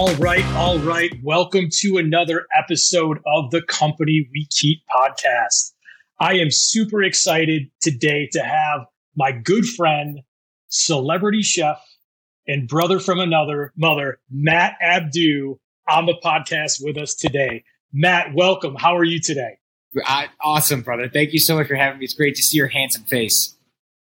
All right, all right. Welcome to another episode of the Company We Keep podcast. I am super excited today to have my good friend, celebrity chef, and brother from another mother, Matt Abdoo, on the podcast with us today. Matt, welcome. How are you today? Uh, awesome, brother. Thank you so much for having me. It's great to see your handsome face.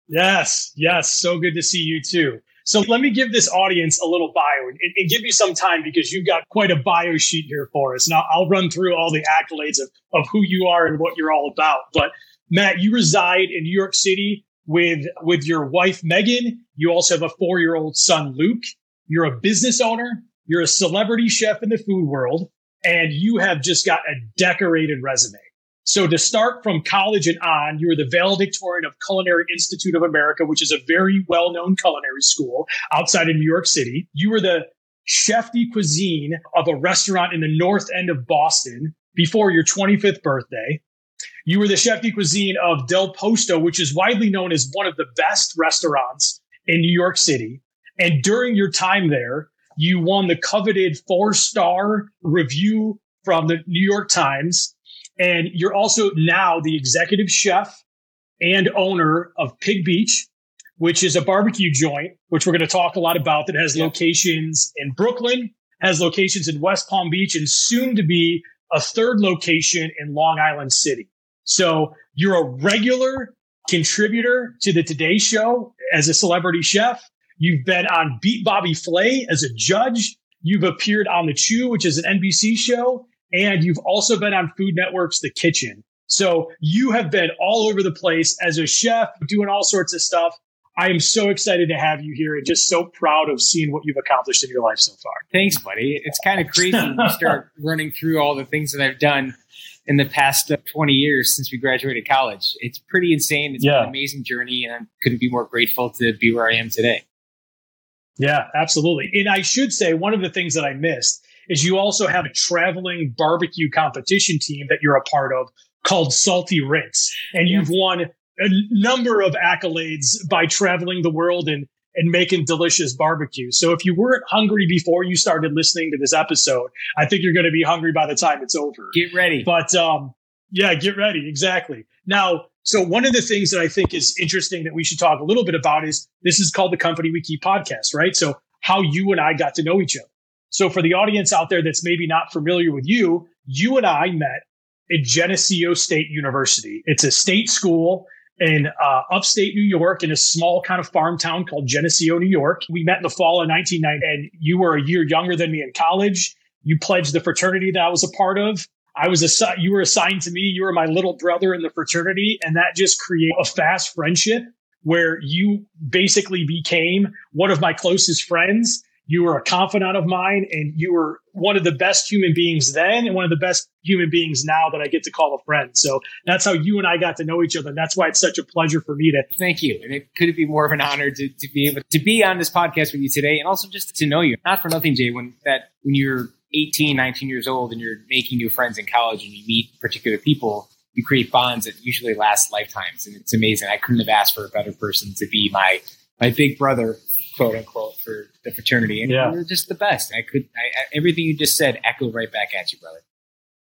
Yes, yes. So good to see you too. So let me give this audience a little bio and, and, give you some time because you've got quite a bio sheet here for us. Now I'll run through all the accolades of, of who you are and what you're all about. But Matt, you reside in New York City with, with your wife, Megan. You also have a four year old son, Luke. You're a business owner. You're a celebrity chef in the food world and you have just got a decorated resume. So to start from college and on, you were the valedictorian of Culinary Institute of America, which is a very well-known culinary school outside of New York City. You were the chef de cuisine of a restaurant in the north end of Boston before your 25th birthday. You were the chef de cuisine of Del Posto, which is widely known as one of the best restaurants in New York City. And during your time there, you won the coveted four star review from the New York Times and you're also now the executive chef and owner of Pig Beach, which is a barbecue joint, which we're going to talk a lot about that has locations in Brooklyn, has locations in West Palm Beach, and soon to be a third location in Long Island City. So you're a regular contributor to the Today Show as a celebrity chef. You've been on Beat Bobby Flay as a judge. You've appeared on The Chew, which is an NBC show. And you've also been on Food Network's The Kitchen. So you have been all over the place as a chef, doing all sorts of stuff. I am so excited to have you here and just so proud of seeing what you've accomplished in your life so far. Thanks, buddy. It's kind of crazy when you start running through all the things that I've done in the past uh, 20 years since we graduated college. It's pretty insane. It's yeah. been an amazing journey, and I couldn't be more grateful to be where I am today. Yeah, absolutely. And I should say, one of the things that I missed is you also have a traveling barbecue competition team that you're a part of called Salty Rinse. And you've won a number of accolades by traveling the world and and making delicious barbecue. So if you weren't hungry before you started listening to this episode, I think you're going to be hungry by the time it's over. Get ready. But um, yeah, get ready. Exactly. Now, so one of the things that I think is interesting that we should talk a little bit about is this is called the Company We Keep podcast, right? So how you and I got to know each other. So for the audience out there that's maybe not familiar with you, you and I met at Geneseo State University. It's a state school in uh, upstate New York in a small kind of farm town called Geneseo, New York. We met in the fall of 1990, and you were a year younger than me in college. You pledged the fraternity that I was a part of. I was a you were assigned to me. You were my little brother in the fraternity, and that just created a fast friendship where you basically became one of my closest friends you were a confidant of mine and you were one of the best human beings then and one of the best human beings now that I get to call a friend. So that's how you and I got to know each other. And that's why it's such a pleasure for me to thank you. And it could be more of an honor to, to be able to be on this podcast with you today and also just to know you. Not for nothing, Jay, when that when you're 18, 19 years old and you're making new friends in college and you meet particular people, you create bonds that usually last lifetimes. And it's amazing. I couldn't have asked for a better person to be my my big brother quote unquote for the fraternity, and yeah. you're just the best. I could I, I, everything you just said echoed right back at you, brother.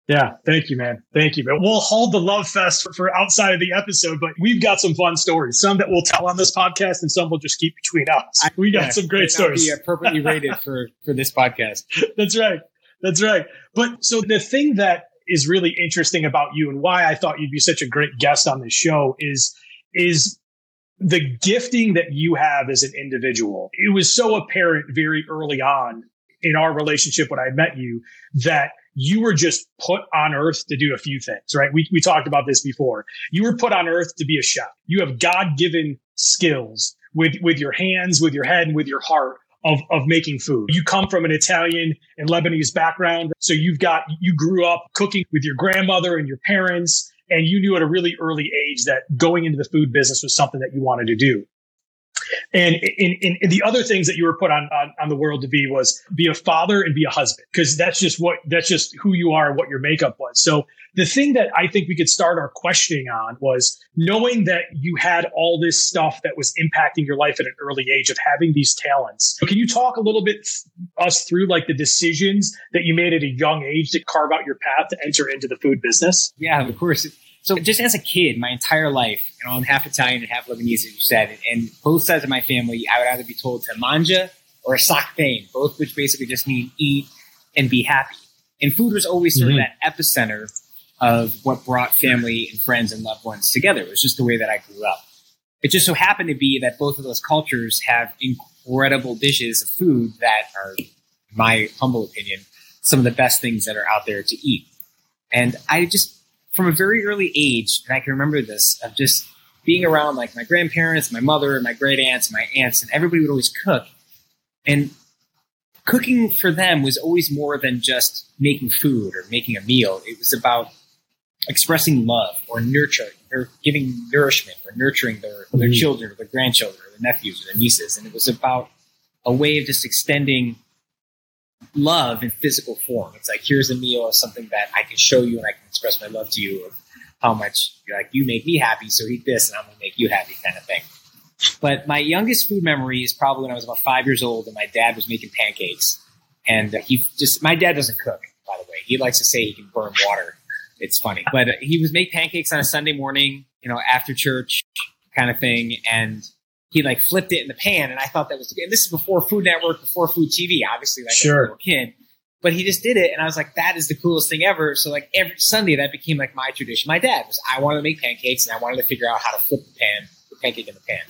Yeah, thank you, man. Thank you. But we'll hold the love fest for, for, outside of the episode, but we've got some fun stories. Some that we'll tell on this podcast, and some we'll just keep between us. We got yeah, some great stories. Be appropriately rated for for this podcast. That's right. That's right. But so the thing that is really interesting about you and why I thought you'd be such a great guest on this show is is the gifting that you have as an individual, it was so apparent very early on in our relationship when I met you that you were just put on earth to do a few things, right? We, we talked about this before. You were put on earth to be a chef. You have God given skills with, with your hands, with your head, and with your heart of, of making food. You come from an Italian and Lebanese background. So you've got, you grew up cooking with your grandmother and your parents and you knew at a really early age that going into the food business was something that you wanted to do. And in, in, in, the other things that you were put on, on, on the world to be was be a father and be a husband because that's just what that's just who you are and what your makeup was. So the thing that I think we could start our questioning on was knowing that you had all this stuff that was impacting your life at an early age of having these talents. Can you talk a little bit us through like the decisions that you made at a young age to carve out your path to enter into the food business? Yeah, of course. So just as a kid, my entire life, you know, I'm half Italian and half Lebanese, as you said, and both sides of my family, I would either be told to mangia or sahtein, both which basically just mean eat and be happy. And food was always sort mm-hmm. of that epicenter of what brought family and friends and loved ones together. It was just the way that I grew up. It just so happened to be that both of those cultures have incredible dishes of food that are, in my humble opinion, some of the best things that are out there to eat. And I just from a very early age, and I can remember this, of just being around like my grandparents, my mother, my great aunts, my aunts, and everybody would always cook. And cooking for them was always more than just making food or making a meal. It was about expressing love or nurturing or giving nourishment or nurturing their, their mm-hmm. children or their grandchildren or their nephews or their nieces. And it was about a way of just extending love in physical form. It's like here's a meal of something that I can show you and I can express my love to you of how much you're like you make me happy, so eat this and I'm gonna make you happy kind of thing. But my youngest food memory is probably when I was about five years old and my dad was making pancakes. And uh, he just my dad doesn't cook, by the way. He likes to say he can burn water. It's funny, but he was make pancakes on a Sunday morning, you know, after church kind of thing, and he like flipped it in the pan, and I thought that was. And this is before Food Network, before Food TV, obviously, like sure. a little kid. But he just did it, and I was like, "That is the coolest thing ever." So like every Sunday, that became like my tradition. My dad was I wanted to make pancakes, and I wanted to figure out how to flip the pan, the pancake in the pan.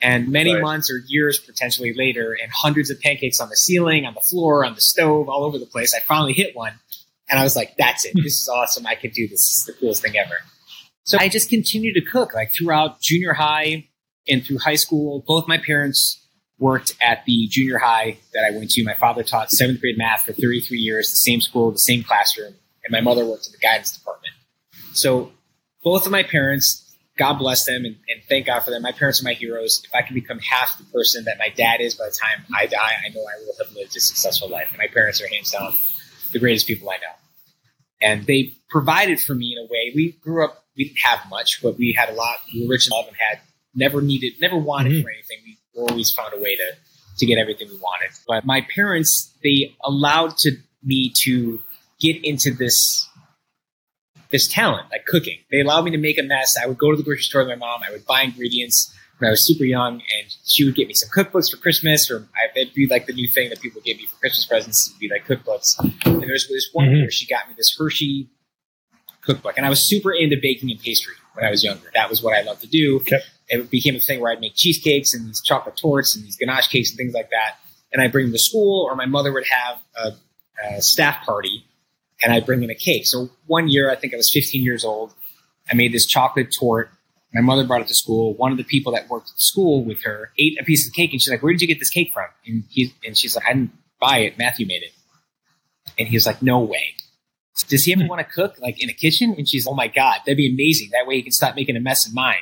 And many right. months or years potentially later, and hundreds of pancakes on the ceiling, on the floor, on the stove, all over the place, I finally hit one, and I was like, "That's it! Hmm. this is awesome! I could do this. This is the coolest thing ever." So I just continued to cook like throughout junior high, and through high school, both my parents worked at the junior high that I went to. My father taught seventh grade math for 33 years, the same school, the same classroom, and my mother worked in the guidance department. So both of my parents, God bless them and, and, thank God for them. My parents are my heroes. If I can become half the person that my dad is by the time I die, I know I will have lived a successful life. And my parents are hands down the greatest people I know. And they provided for me in a way. We grew up, we didn't have much, but we had a lot. We were rich and love and had never needed, never wanted mm-hmm. for anything. We always found a way to to get everything we wanted. But my parents, they allowed to me to get into this this talent, like cooking. They allowed me to make a mess. I would go to the grocery store with my mom. I would buy ingredients when I was super young, and she would get me some cookbooks for Christmas, or it'd be like the new thing that people give me for Christmas presents would be like cookbooks. And there was this one mm-hmm. year she got me this Hershey cookbook, and I was super into baking and pastry when I was younger. That was what I loved to do. Okay it became a thing where I'd make cheesecakes and these chocolate tortes and these ganache cakes and things like that. And I'd bring them to school, or my mother would have a, a staff party, and I'd bring in a cake. So one year, I think I was 15 years old, I made this chocolate torte. My mother brought it to school. One of the people that worked at the school with her ate a piece of cake, and she's like, "Where did you get this cake from?" And he and she's like, "I didn't buy it. Matthew made it." And he was like, "No way." Does he ever want to cook like in a kitchen? And she's, "Oh my god, that'd be amazing. That way he can stop making a mess in mine."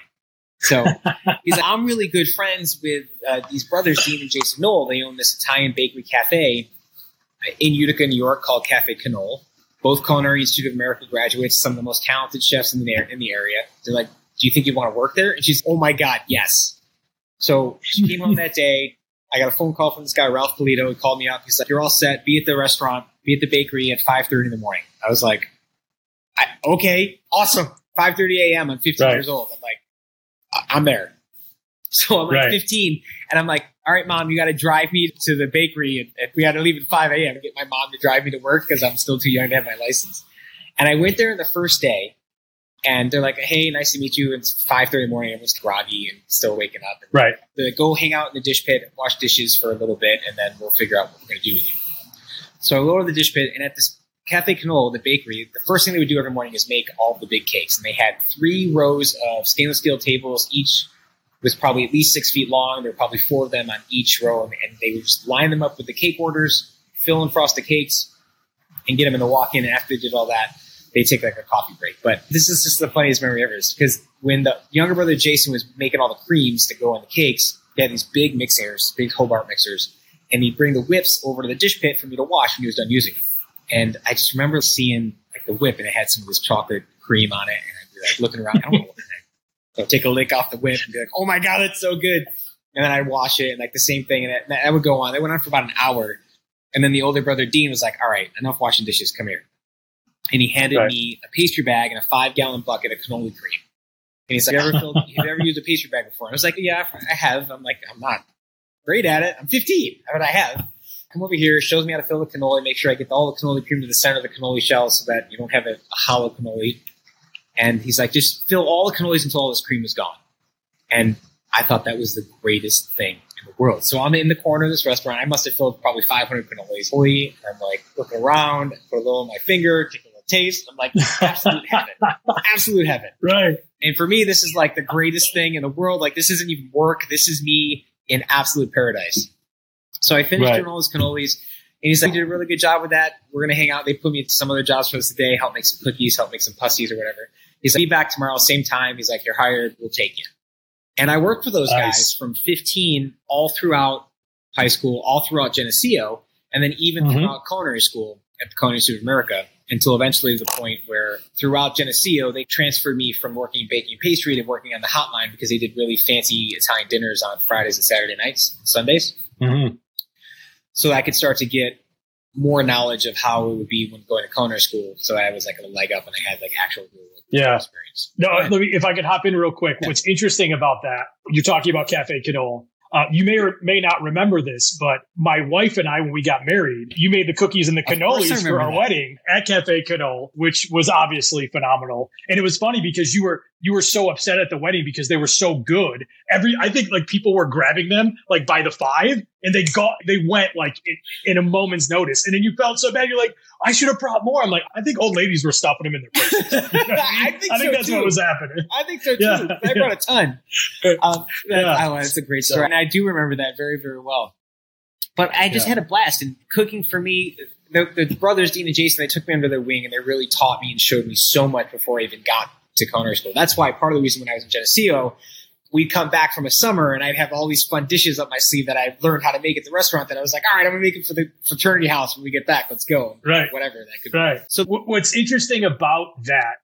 So he's like, I'm really good friends with uh, these brothers, Dean and Jason Knoll. They own this Italian bakery cafe in Utica, New York called Cafe CaNole. Both Culinary Institute of America graduates, some of the most talented chefs in the, in the area. They're like, Do you think you want to work there? And she's, Oh my God, yes. So she came home that day. I got a phone call from this guy, Ralph Polito. He called me up. He's like, You're all set. Be at the restaurant, be at the bakery at 5.30 in the morning. I was like, Okay, awesome. 5.30 a.m. I'm 15 right. years old. I'm like, I'm there. So I'm like right. 15, and I'm like, all right, mom, you got to drive me to the bakery. And we had to leave at 5 a.m. to get my mom to drive me to work because I'm still too young to have my license. And I went there the first day, and they're like, hey, nice to meet you. It's 5.30 in the morning. I'm just groggy and still waking up. And right. They're like, go hang out in the dish pit, wash dishes for a little bit, and then we'll figure out what we're going to do with you. So I to the dish pit, and at this Cafe Knoll, the bakery, the first thing they would do every morning is make all the big cakes. And they had three rows of stainless steel tables, each was probably at least six feet long. There were probably four of them on each row, and they would just line them up with the cake orders, fill and frost the cakes, and get them in the walk-in. And after they did all that, they take like a coffee break. But this is just the funniest memory ever, is because when the younger brother Jason was making all the creams to go on the cakes, he had these big mixers, big Hobart mixers, and he'd bring the whips over to the dish pit for me to wash when he was done using them. And I just remember seeing like the whip and it had some of this chocolate cream on it, and I'd be like looking around, I don't know what the heck. So I'd take a lick off the whip and be like, "Oh my god, that's so good!" And then I'd wash it and like the same thing, and it, that would go on. That went on for about an hour, and then the older brother Dean was like, "All right, enough washing dishes. Come here." And he handed Right. me a pastry bag and a five gallon bucket of cannoli cream. And he's like, "Have you ever filled? Have you ever used a pastry bag before?" And I was like, "Yeah, I have." I'm like, "I'm not great at it. I'm 15, but I have." Come over here, shows me how to fill the cannoli, make sure I get all the cannoli cream to the center of the cannoli shell so that you don't have a, a hollow cannoli. And he's like, just fill all the cannolis until all this cream is gone. And I thought that was the greatest thing in the world. So I'm in the corner of this restaurant. I must have filled probably 500 cannolis. Fully, I'm like looking around, put a little on my finger, take a little taste. I'm like, absolute heaven, absolute heaven. Right. And for me, this is like the greatest thing in the world. Like this isn't even work. This is me in absolute paradise. So I finished Right. doing all those cannolis. And he's like, you did a really good job with that. We're going to hang out. They put me into some other jobs for us today, help make some cookies, help make some pussies or whatever. He's like, be back tomorrow, same time. He's like, you're hired. We'll take you. And I worked for those Nice. guys from 15 all throughout high school, all throughout Geneseo, and then even Mhm. throughout culinary school at the Culinary Institute of America until eventually the point where throughout Geneseo, they transferred me from working baking pastry to working on the hotline because they did really fancy Italian dinners on Fridays and Saturday nights, and Sundays Mhm. so I could start to get more knowledge of how it would be when going to culinary school. So I was like a leg up and I had like actual Yeah. experience. No, let me, if I could hop in real quick. What's interesting about that, you're talking about Cafe CaNole. Uh, you may or may not remember this, but my wife and I, when we got married, you made the cookies and the cannolis for our that. wedding at Cafe CaNole, which was obviously phenomenal. And it was funny because you were you were so upset at the wedding because they were so good. Every I think like people were grabbing them like by the five, and they got they went like in, in a moment's notice, and then you felt so bad. You're like, I should have brought more. I'm like, I think old ladies were stuffing them in their purses. You know I, mean? I think I think so, that's too. what was happening. I think so too. Yeah, I brought a ton. Um, that, Yeah. oh, that's a great So- story, and I do remember that very, very well. But I just Yeah. had a blast, and cooking for me. The, the brothers Dean and Jason, they took me under their wing, and they really taught me and showed me so much before I even got to culinary school. That's why part of the reason when I was in Geneseo, we'd come back from a summer, and I'd have all these fun dishes up my sleeve that I learned how to make at the restaurant. That I was like, all right, I'm gonna make it for the fraternity house when we get back. Let's go, Right. Whatever that could be. Right. So w- what's interesting about that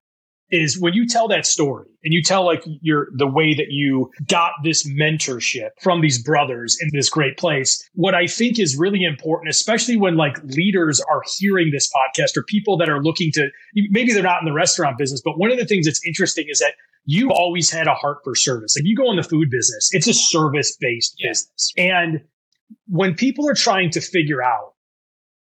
is when you tell that story and you tell like your the way that you got this mentorship from these brothers in this great place what i think is really important especially when like leaders are hearing this podcast or people that are looking to maybe they're not in the restaurant business but one of the things that's interesting is that you always had a heart for service like you go in the food business it's a service based Yeah. business and when people are trying to figure out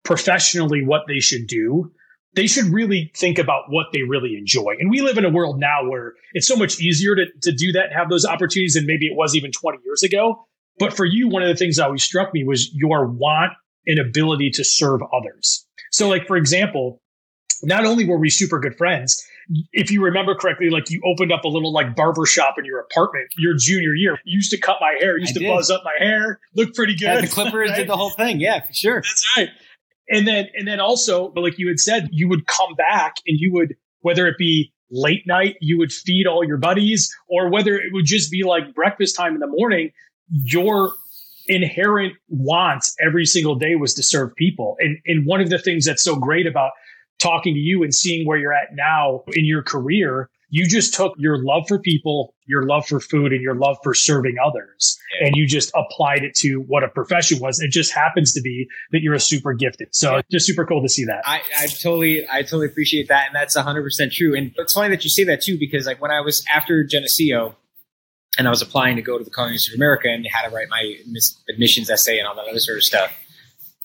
professionally what they should do, they should really think about what they really enjoy. And we live in a world now where it's so much easier to, to do that and have those opportunities than maybe it was even 20 years ago. But for you, one of the things that always struck me was your want and ability to serve others. So, like, for example, not only were we super good friends, if you remember correctly, like you opened up a little like barber shop in your apartment your junior year. You used to cut my hair, used I to did. buzz up my hair, looked pretty good. Yeah, the Clippers right? did the whole thing. Yeah, for sure. That's right. And then and then also, but like you had said, you would come back and you would whether it be late night, you would feed all your buddies, or whether it would just be like breakfast time in the morning, your inherent wants every single day was to serve people. And and one of the things that's so great about talking to you and seeing where you're at now in your career, you just took your love for people, your love for food, and your love for serving others, Yeah. and you just applied it to what a profession was. It just happens to be that you're a super gifted. So Yeah. just super cool to see that. I, I totally, I totally appreciate that, and that's hundred percent true. And it's funny that you say that too, because like when I was after Geneseo, and I was applying to go to the Culinary Institute of America, and had to write my admissions essay and all that other sort of stuff.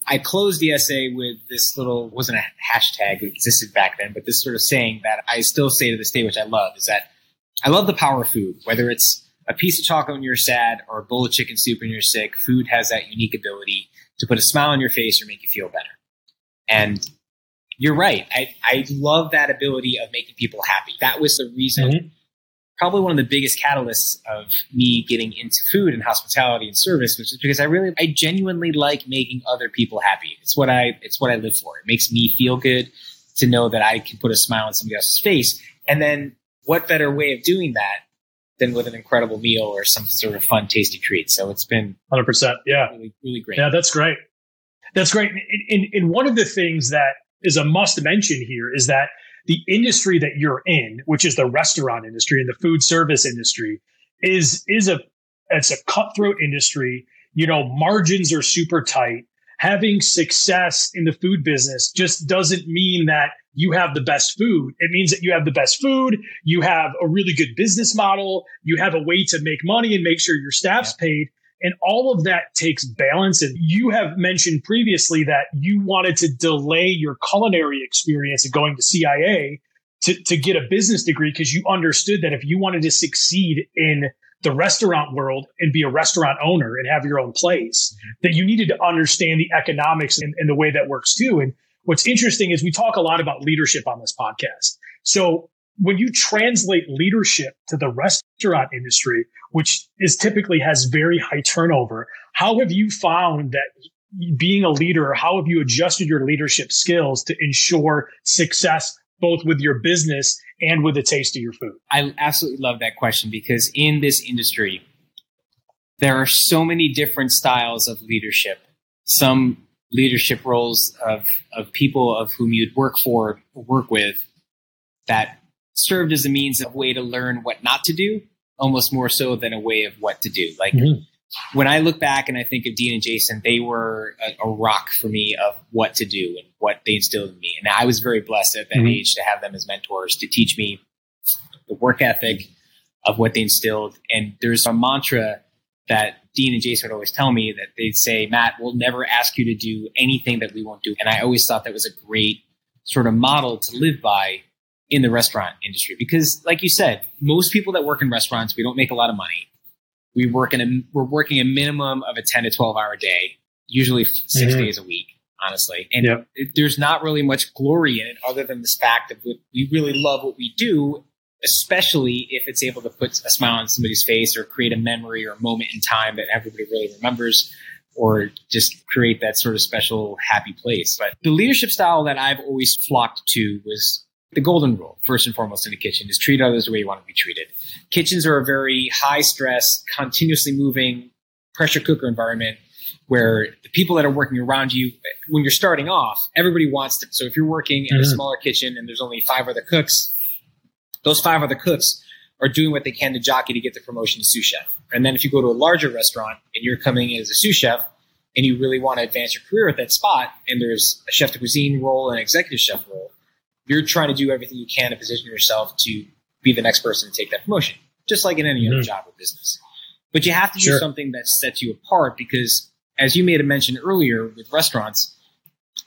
I closed the essay with this little wasn't a hashtag it existed back then, but this sort of saying that I still say to this day, which I love, is that I love the power of food. Whether it's a piece of chocolate when you're sad or a bowl of chicken soup when you're sick, food has that unique ability to put a smile on your face or make you feel better. And you're right. I, I love that ability of making people happy. That was the reason, Mhm. Probably one of the biggest catalysts of me getting into food and hospitality and service, which is because I really, I genuinely like making other people happy. It's what I, it's what I live for. It makes me feel good to know that I can put a smile on somebody else's face. And then what better way of doing that than with an incredible meal or some sort of fun, tasty treat. So it's been 100%. Yeah. Really, really great. Yeah, that's great. That's great. And, and one of the things that is a must mention here is that the industry that you're in, which is the restaurant industry and the food service industry, is is a it's a cutthroat industry. You know, margins are super tight. Having success in the food business just doesn't mean that you have the best food. It means that you have the best food, you have a really good business model, you have a way to make money and make sure your staff's yeah. paid. And all of that takes balance. And you have mentioned previously that you wanted to delay your culinary experience of going to CIA to, to get a business degree because you understood that if you wanted to succeed in the restaurant world and be a restaurant owner and have your own place, mm-hmm. that you needed to understand the economics and, and the way that works too. And what's interesting is we talk a lot about leadership on this podcast. So when you translate leadership to the restaurant industry, which is typically has very high turnover, how have you found that being a leader, how have you adjusted your leadership skills to ensure success both with your business and with the taste of your food? I absolutely love that question because in this industry, there are so many different styles of leadership. Some leadership roles of, of people of whom you'd work for, work with that served as a means of way to learn what not to do, almost more so than a way of what to do. Like mm-hmm. when I look back and I think of Dean and Jason, they were a, a, rock for me of what to do and what they instilled in me. And I was very blessed at that mm-hmm. age to have them as mentors to teach me the work ethic of what they instilled. And there's a mantra that Dean and Jason would always tell me that they'd say, Matt, we'll never ask you to do anything that we won't do. And I always thought that was a great sort of model to live by in the restaurant industry because like you said most people that work in restaurants we don't make a lot of money we work in a we're working a minimum of a 10 to 12 hour day usually 6 mm-hmm. days a week honestly and yep. it, there's not really much glory in it other than this fact that we really love what we do especially if it's able to put a smile on somebody's face or create a memory or a moment in time that everybody really remembers or just create that sort of special happy place but the leadership style that i've always flocked to was the golden rule, first and foremost, in the kitchen is treat others the way you want to be treated. Kitchens are a very high stress, continuously moving pressure cooker environment where the people that are working around you, when you're starting off, everybody wants to. So if you're working in mm-hmm. a smaller kitchen and there's only five other cooks, those five other cooks are doing what they can to jockey to get the promotion to sous chef. And then if you go to a larger restaurant and you're coming in as a sous chef and you really want to advance your career at that spot, and there's a chef de cuisine role and executive chef role, you're trying to do everything you can to position yourself to be the next person to take that promotion, just like in any mm-hmm. other job or business. But you have to sure. do something that sets you apart because, as you made a mention earlier with restaurants,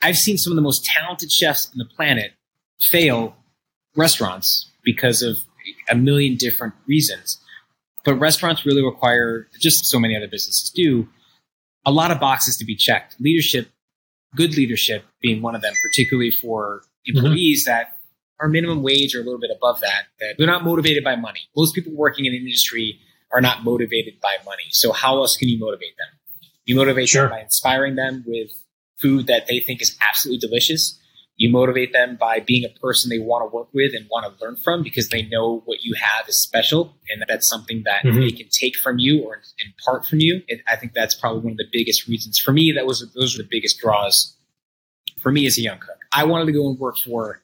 I've seen some of the most talented chefs on the planet fail restaurants because of a million different reasons. But restaurants really require, just so many other businesses do, a lot of boxes to be checked. Leadership, good leadership being one of them, particularly for employees mm-hmm. that are minimum wage or a little bit above that, that they're not motivated by money. Most people working in the industry are not motivated by money. So how else can you motivate them? You motivate sure. them by inspiring them with food that they think is absolutely delicious. You motivate them by being a person they want to work with and want to learn from because they know what you have is special and that's something that mm-hmm. they can take from you or impart from you. And I think that's probably one of the biggest reasons for me. That was those are the biggest draws for me as a young cook. I wanted to go and work for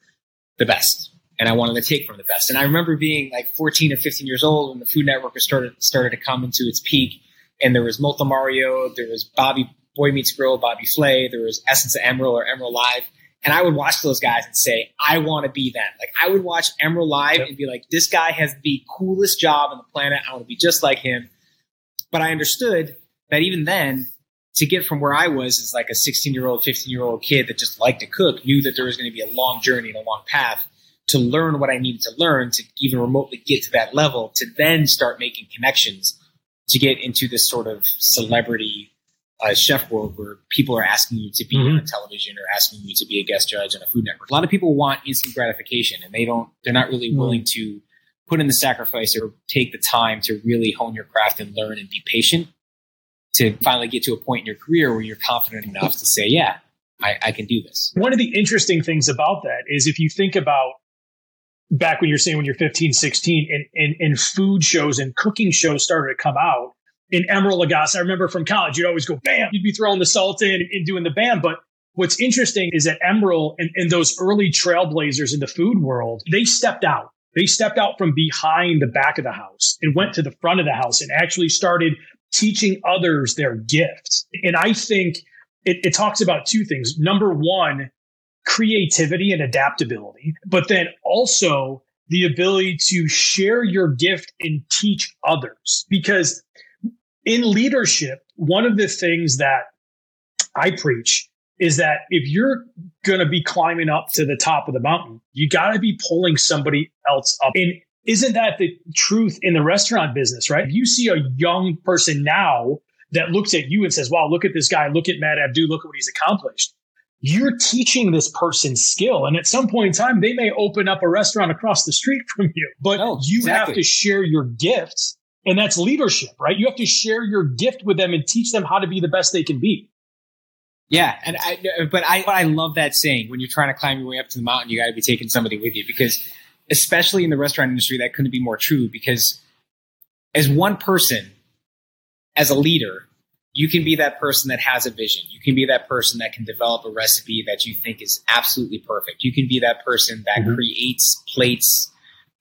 the best and I wanted to take from the best. And I remember being like 14 or 15 years old when the Food Network started started to come into its peak, and there was Molto Mario, there was Bobby Boy Meets Grill, Bobby Flay, there was Essence of Emeril or Emeril Live, and I would watch those guys and say, I want to be them. Like I would watch Emeril Live yep. and be like, this guy has the coolest job on the planet. I want to be just like him. But I understood that even then, to get from where I was as like a 16 year old, 15 year old kid that just liked to cook, knew that there was going to be a long journey and a long path to learn what I needed to learn to even remotely get to that level, to then start making connections to get into this sort of celebrity uh, chef world where people are asking you to be mm-hmm. on television or asking you to be a guest judge on a food network. A lot of people want instant gratification and they don't, they're not really mm-hmm. willing to put in the sacrifice or take the time to really hone your craft and learn and be patient to finally get to a point in your career where you're confident enough to say, yeah, I, I, can do this. One of the interesting things about that is if you think about back when you're saying when you're 15, 16, and, and, and food shows and cooking shows started to come out. In Emeril Lagasse, I remember from college, you'd always go, bam, you'd be throwing the salt in and doing the bam. But what's interesting is that Emeril and, and those early trailblazers in the food world, they stepped out. They stepped out from behind the back of the house and went to the front of the house and actually started teaching others their gifts. And I think it, it talks about two things. Number one, creativity and adaptability, but then also the ability to share your gift and teach others. Because in leadership, one of the things that I preach is that if you're going to be climbing up to the top of the mountain, you got to be pulling somebody else up. And isn't that the truth in the restaurant business, right? If you see a young person now that looks at you and says, wow, look at this guy, look at Matt Abdoo, look at what he's accomplished. You're teaching this person skill. And at some point in time, they may open up a restaurant across the street from you, but oh, you exactly. have to share your gifts. And that's leadership, right? You have to share your gift with them and teach them how to be the best they can be. Yeah, and I, but I, I love that saying. When you're trying to climb your way up to the mountain, you got to be taking somebody with you because, especially in the restaurant industry, that couldn't be more true. Because as one person, as a leader, you can be that person that has a vision. You can be that person that can develop a recipe that you think is absolutely perfect. You can be that person that mm-hmm. creates plates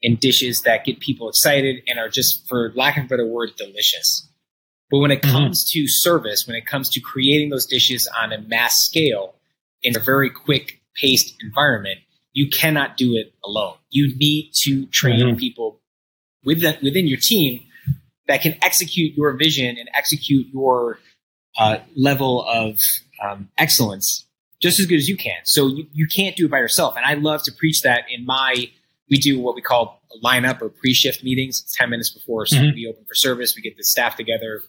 and dishes that get people excited and are just, for lack of a better word, delicious. But when it mm-hmm. comes to service, when it comes to creating those dishes on a mass scale in a very quick paced environment, you cannot do it alone. You need to train mm-hmm. people within, within your team that can execute your vision and execute your uh, level of um, excellence just as good as you can. So you, you can't do it by yourself. And I love to preach that in my, we do what we call lineup or pre-shift meetings. It's 10 minutes before so mm-hmm. we open for service. We get the staff together,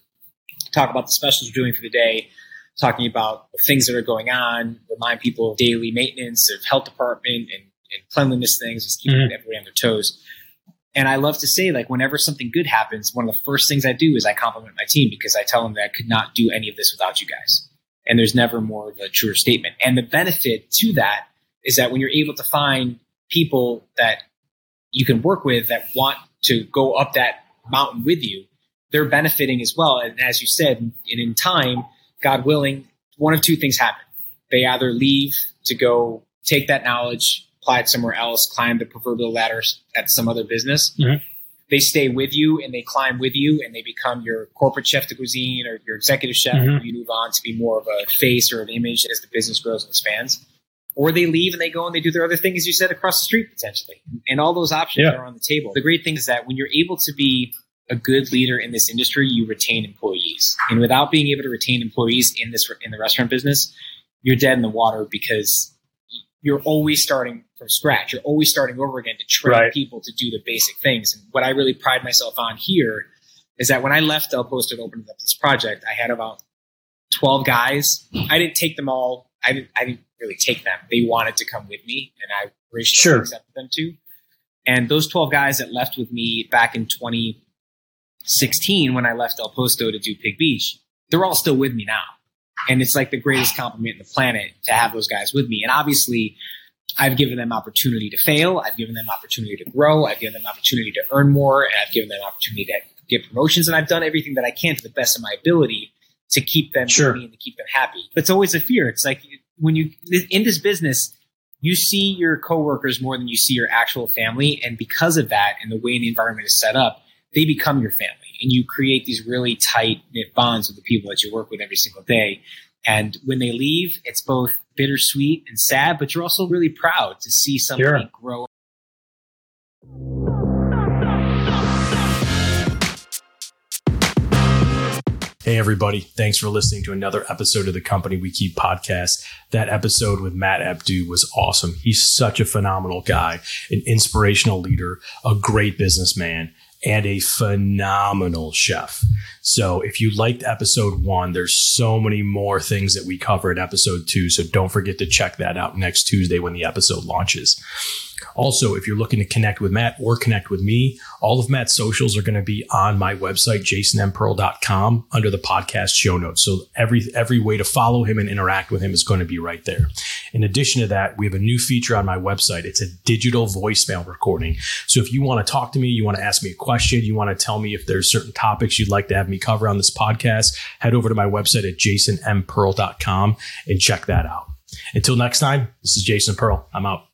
talk about the specials we're doing for the day, talking about things that are going on, remind people of daily maintenance of health department and, and cleanliness things, just keeping mm-hmm. everybody on their toes. And I love to say, like, whenever something good happens, one of the first things I do is I compliment my team because I tell them that I could not do any of this without you guys. And there's never more of a truer statement. And the benefit to that is that when you're able to find people that you can work with that want to go up that mountain with you, they're benefiting as well. And as you said, and in time, God willing, one of two things happen. They either leave to go take that knowledge apply it somewhere else, climb the proverbial ladder at some other business. Mm-hmm. They stay with you and they climb with you and they become your corporate chef de cuisine or your executive chef. Mm-hmm. You move on to be more of a face or an image as the business grows and expands. Or they leave and they go and they do their other thing, as you said, across the street potentially. And all those options yeah. are on the table. The great thing is that when you're able to be a good leader in this industry, you retain employees. And without being able to retain employees in this in the restaurant business, you're dead in the water because you're always starting from scratch. You're always starting over again to train right. people to do the basic things. And what I really pride myself on here is that when I left Del Posto to open up this project, I had about 12 guys. I didn't take them all. I didn't, I didn't really take them. They wanted to come with me and I graciously sure. accepted them to. And those 12 guys that left with me back in 2016 when I left Del Posto to do Pig Beach, they're all still with me now. And it's like the greatest compliment in the planet to have those guys with me. And obviously, I've given them opportunity to fail. I've given them opportunity to grow. I've given them opportunity to earn more. And I've given them opportunity to get promotions. And I've done everything that I can to the best of my ability to keep them sure. and to keep them happy. But it's always a fear. It's like when you, in this business, you see your coworkers more than you see your actual family. And because of that and the way the environment is set up, they become your family and you create these really tight knit bonds with the people that you work with every single day. And when they leave, it's both bittersweet and sad, but you're also really proud to see somebody sure. grow. Hey, everybody. Thanks for listening to another episode of the Company We Keep podcast. That episode with Matt Abdoo was awesome. He's such a phenomenal guy, an inspirational leader, a great businessman and a phenomenal chef. So if you liked episode one, there's so many more things that we cover in episode two. So don't forget to check that out next Tuesday when the episode launches. Also, if you're looking to connect with Matt or connect with me, all of Matt's socials are going to be on my website, jasonmpearl.com under the podcast show notes. So every, every way to follow him and interact with him is going to be right there. In addition to that, we have a new feature on my website. It's a digital voicemail recording. So if you want to talk to me, you want to ask me a question, you want to tell me if there's certain topics you'd like to have me cover on this podcast, head over to my website at jasonmpearl.com and check that out. Until next time, this is Jason Pearl. I'm out.